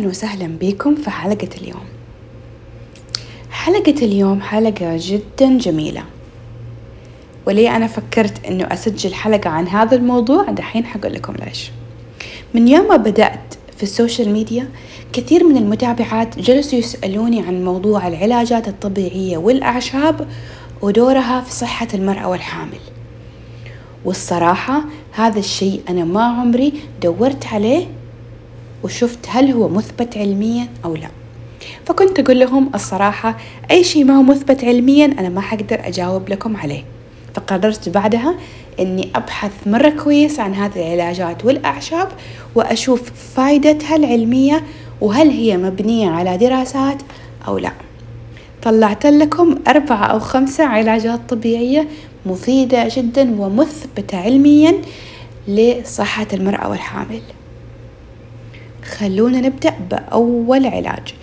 أهلا وسهلا بكم في حلقة اليوم. حلقة اليوم حلقة جدا جميلة. وليه أنا فكرت أنه أسجل حلقة عن هذا الموضوع دحين حقول لكم ليش. من يوم ما بدأت في السوشيال ميديا كثير من المتابعات جلسوا يسألوني عن موضوع العلاجات الطبيعية والأعشاب ودورها في صحة المرأة والحامل. والصراحة هذا الشيء أنا ما عمري دورت عليه وشفت هل هو مثبت علميا أو لا. فكنت أقول لهم الصراحة أي شيء ما هو مثبت علميا أنا ما حقدر أجاوب لكم عليه. فقررت بعدها أني أبحث مرة كويس عن هذه العلاجات والأعشاب وأشوف فائدتها العلمية وهل هي مبنية على دراسات أو لا. طلعت لكم أربعة أو خمسة علاجات طبيعية مفيدة جدا ومثبتة علميا لصحة المرأة والحامل. خلونا نبدأ بأول علاج.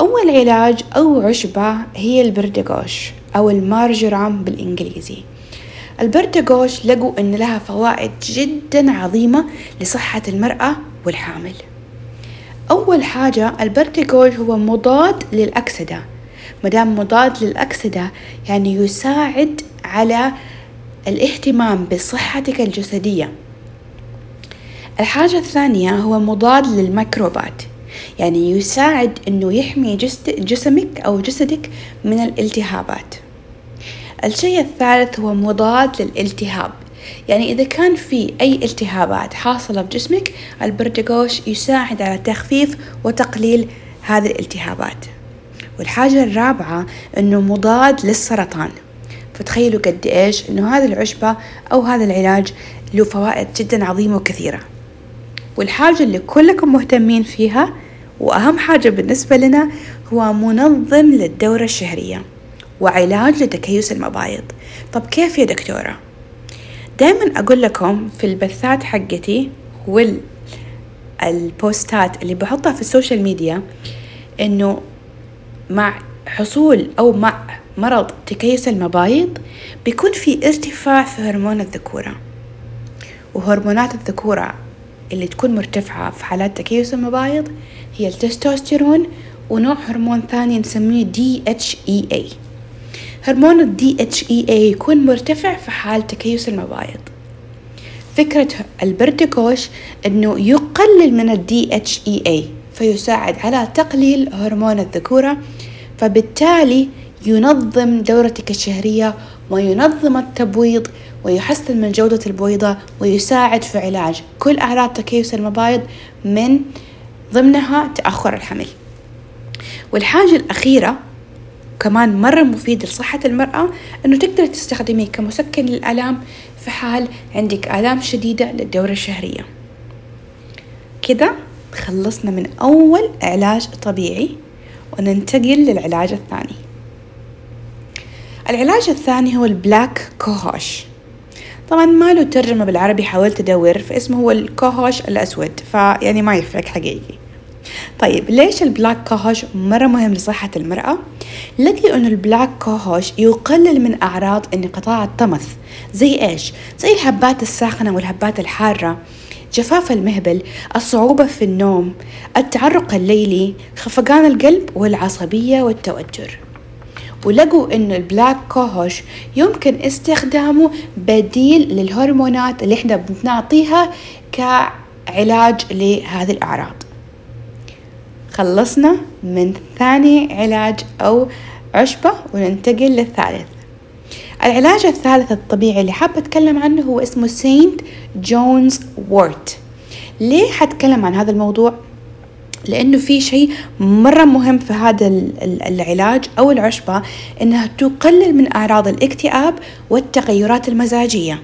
أول علاج أو عشبة هي البردقوش أو المارجرام بالإنجليزي. البردقوش لقوا أن لها فوائد جدا عظيمة لصحة المرأة والحامل. أول حاجة البردقوش هو مضاد للأكسدة. مدام مضاد للأكسدة يعني يساعد على الاهتمام بصحتك الجسدية. الحاجة الثانية هو مضاد للميكروبات. يعني يساعد أنه يحمي جسمك أو جسدك من الالتهابات. الشيء الثالث هو مضاد للالتهاب. يعني إذا كان في أي التهابات حاصلة بجسمك البردقوش يساعد على تخفيف وتقليل هذه الالتهابات. والحاجة الرابعة أنه مضاد للسرطان. فتخيلوا قد إيش أنه هذه العشبة أو هذا العلاج له فوائد جدا عظيمة وكثيرة. والحاجة اللي كلكم مهتمين فيها وأهم حاجة بالنسبة لنا هو منظم للدورة الشهرية وعلاج لتكيس المبايض طب كيف يا دكتورة؟ دايما أقول لكم في البثات حقتي والبوستات اللي بحطها في ال social media إنه مع حصول أو مع مرض تكيس المبايض بيكون في ارتفاع في هرمون الذكورة وهرمونات الذكورة اللي تكون مرتفعة في حالات تكيس المبايض هي التستوستيرون ونوع هرمون ثاني نسميه DHEA هرمون ال DHEA يكون مرتفع في حال تكيس المبايض. فكرة البرتكوش أنه يقلل من ال DHEA فيساعد على تقليل هرمون الذكورة فبالتالي ينظم دورتك الشهرية وينظم التبويض ويحسن من جودة البويضة ويساعد في علاج كل أعراض تكيس المبايض من ضمنها تأخر الحمل. والحاجة الأخيرة كمان مرة مفيد لصحة المرأة أنه تقدر تستخدميه كمسكن للآلام في حال عندك آلام شديدة للدورة الشهرية. كذا خلصنا من أول علاج طبيعي وننتقل للعلاج الثاني. العلاج الثاني هو ال black cohosh طبعا ما له ترجمة بالعربي حاولت أدور فاسمه هو الكوهوش الأسود فيعني ما يفرق حقيقي طيب ليش ال black cohosh مرة مهم لصحة المرأة؟ لقي أنه ال black cohosh يقلل من أعراض انقطاع الطمث زي إيش؟ زي الهبات الساخنة والهبات الحارة جفاف المهبل الصعوبة في النوم التعرق الليلي خفقان القلب والعصبية والتوتر ولقوا أن ال black cohosh يمكن استخدامه بديل للهرمونات اللي إحنا بنعطيها كعلاج لهذه الأعراض. خلصنا من ثاني علاج أو عشبة وننتقل للثالث. العلاج الثالث الطبيعي اللي حابة أتكلم عنه هو اسمه St. John's wort. ليه حتكلم عن هذا الموضوع؟ لأنه في شيء مرة مهم في هذا العلاج أو العشبة إنها تقلل من أعراض الاكتئاب والتغيرات المزاجية.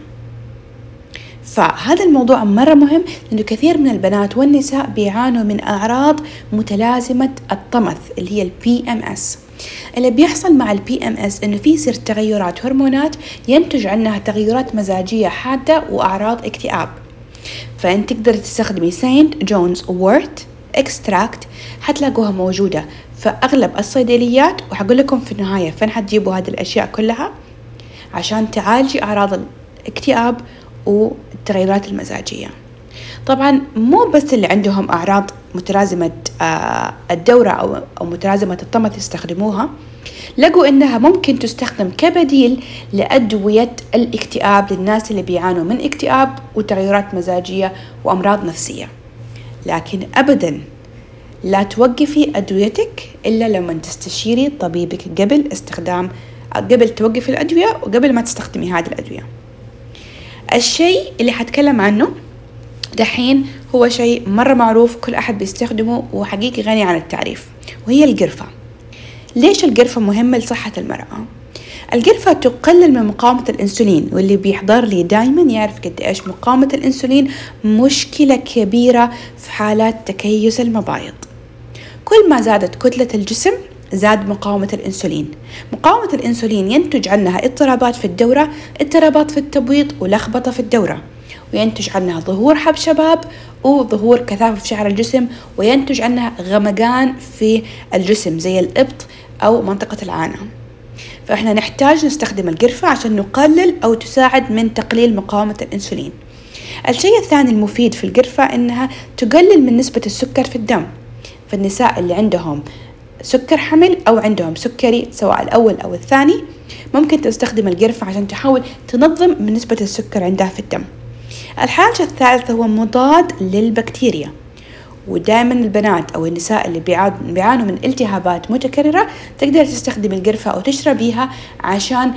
فهذا الموضوع مرة مهم لأنه كثير من البنات والنساء بيعانوا من أعراض متلازمة الطمث اللي هي ال PMS اللي بيحصل مع ال PMS إنه في يصير تغيرات هرمونات ينتج عنها تغيرات مزاجية حادة وأعراض اكتئاب. فانت تقدر تستخدمي St. John's wort extract حتلاقوها موجودة. في أغلب الصيدليات وحقول لكم في النهاية فين حتجيبوا هذه الأشياء كلها؟ عشان تعالجي أعراض الاكتئاب والتغيرات المزاجية. طبعا مو بس اللي عندهم أعراض متلازمة آه، الدورة أو متلازمة الطمث يستخدموها لقوا إنها ممكن تستخدم كبديل لأدوية الاكتئاب للناس اللي بيعانوا من اكتئاب وتغيرات مزاجية وأمراض نفسية. لكن أبدا لا توقفي أدويتك إلا لما تستشيري طبيبك قبل استخدام قبل توقفي الأدوية وقبل ما تستخدمي هذه الأدوية الشيء اللي حتكلم عنه دحين هو شيء مرة معروف كل أحد بيستخدمه وحقيقي غني عن التعريف وهي القرفة ليش القرفة مهمة لصحة المرأة؟ القرفة تقلل من مقاومة الأنسولين واللي بيحضر لي دايما يعرف قد إيش مقاومة الأنسولين مشكلة كبيرة في حالات تكيس المبايض. كل ما زادت كتلة الجسم زاد مقاومة الأنسولين. مقاومة الأنسولين ينتج عنها اضطرابات في الدورة اضطرابات في التبويض ولخبطة في الدورة. وينتج عنها ظهور حب شباب وظهور كثافة في شعر الجسم وينتج عنها غمقان في الجسم زي الإبط أو منطقة العانة. فإحنا نحتاج نستخدم القرفة عشان نقلل أو تساعد من تقليل مقاومة الأنسولين. الشيء الثاني المفيد في القرفة إنها تقلل من نسبة السكر في الدم. فالنساء اللي عندهم سكر حمل أو عندهم سكري سواء الأول أو الثاني ممكن تستخدم القرفة عشان تحاول تنظم من نسبة السكر عندها في الدم. الحاجة الثالثة هو مضاد للبكتيريا. ودائما البنات أو النساء اللي بيعانوا من التهابات متكررة تقدر تستخدم القرفة أو تشربيها عشان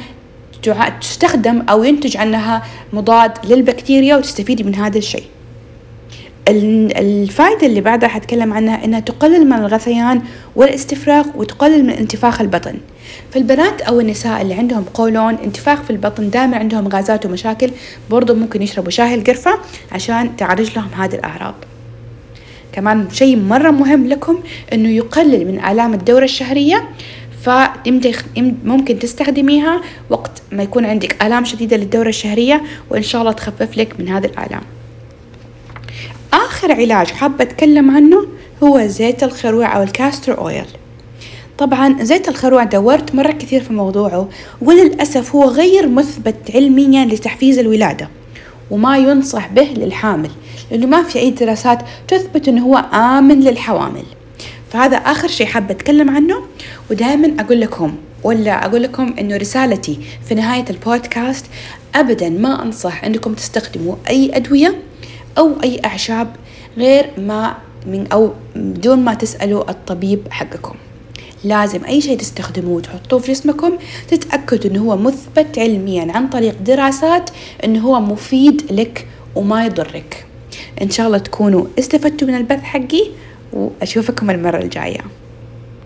تستخدم أو ينتج عنها مضاد للبكتيريا وتستفيدي من هذا الشيء. الفائدة اللي بعدها حتكلم عنها إنها تقلل من الغثيان والاستفراغ وتقلل من انتفاخ البطن. فالبنات أو النساء اللي عندهم قولون انتفاخ في البطن دائما عندهم غازات ومشاكل برضو ممكن يشربوا شاي القرفة عشان تعالج لهم هذه الأعراض. كمان شيء مرة مهم لكم إنه يقلل من آلام الدورة الشهرية فممكن تستخدميها وقت ما يكون عندك آلام شديدة للدورة الشهرية وإن شاء الله تخفف لك من هذه الآلام. آخر علاج حابة أتكلم عنه هو زيت الخروع أو الكاستر أويل. طبعا زيت الخروع دورت مرة كثير في موضوعه وللأسف هو غير مثبت علميا لتحفيز الولادة وما ينصح به للحامل. لأنه ما في أي دراسات تثبت أنه هو آمن للحوامل. فهذا آخر شيء حابة أتكلم عنه ودائما أقول لكم ولا أقول لكم إنه رسالتي في نهاية البودكاست أبدا ما أنصح أنكم تستخدموا أي أدوية أو أي أعشاب غير ما من أو بدون ما تسألوا الطبيب حقكم. لازم أي شيء تستخدموه وتحطوه في جسمكم تتأكدوا أنه هو مثبت علميا عن طريق دراسات أنه هو مفيد لك وما يضرك. إن شاء الله تكونوا استفدتوا من البث حقي وأشوفكم المرة الجاية.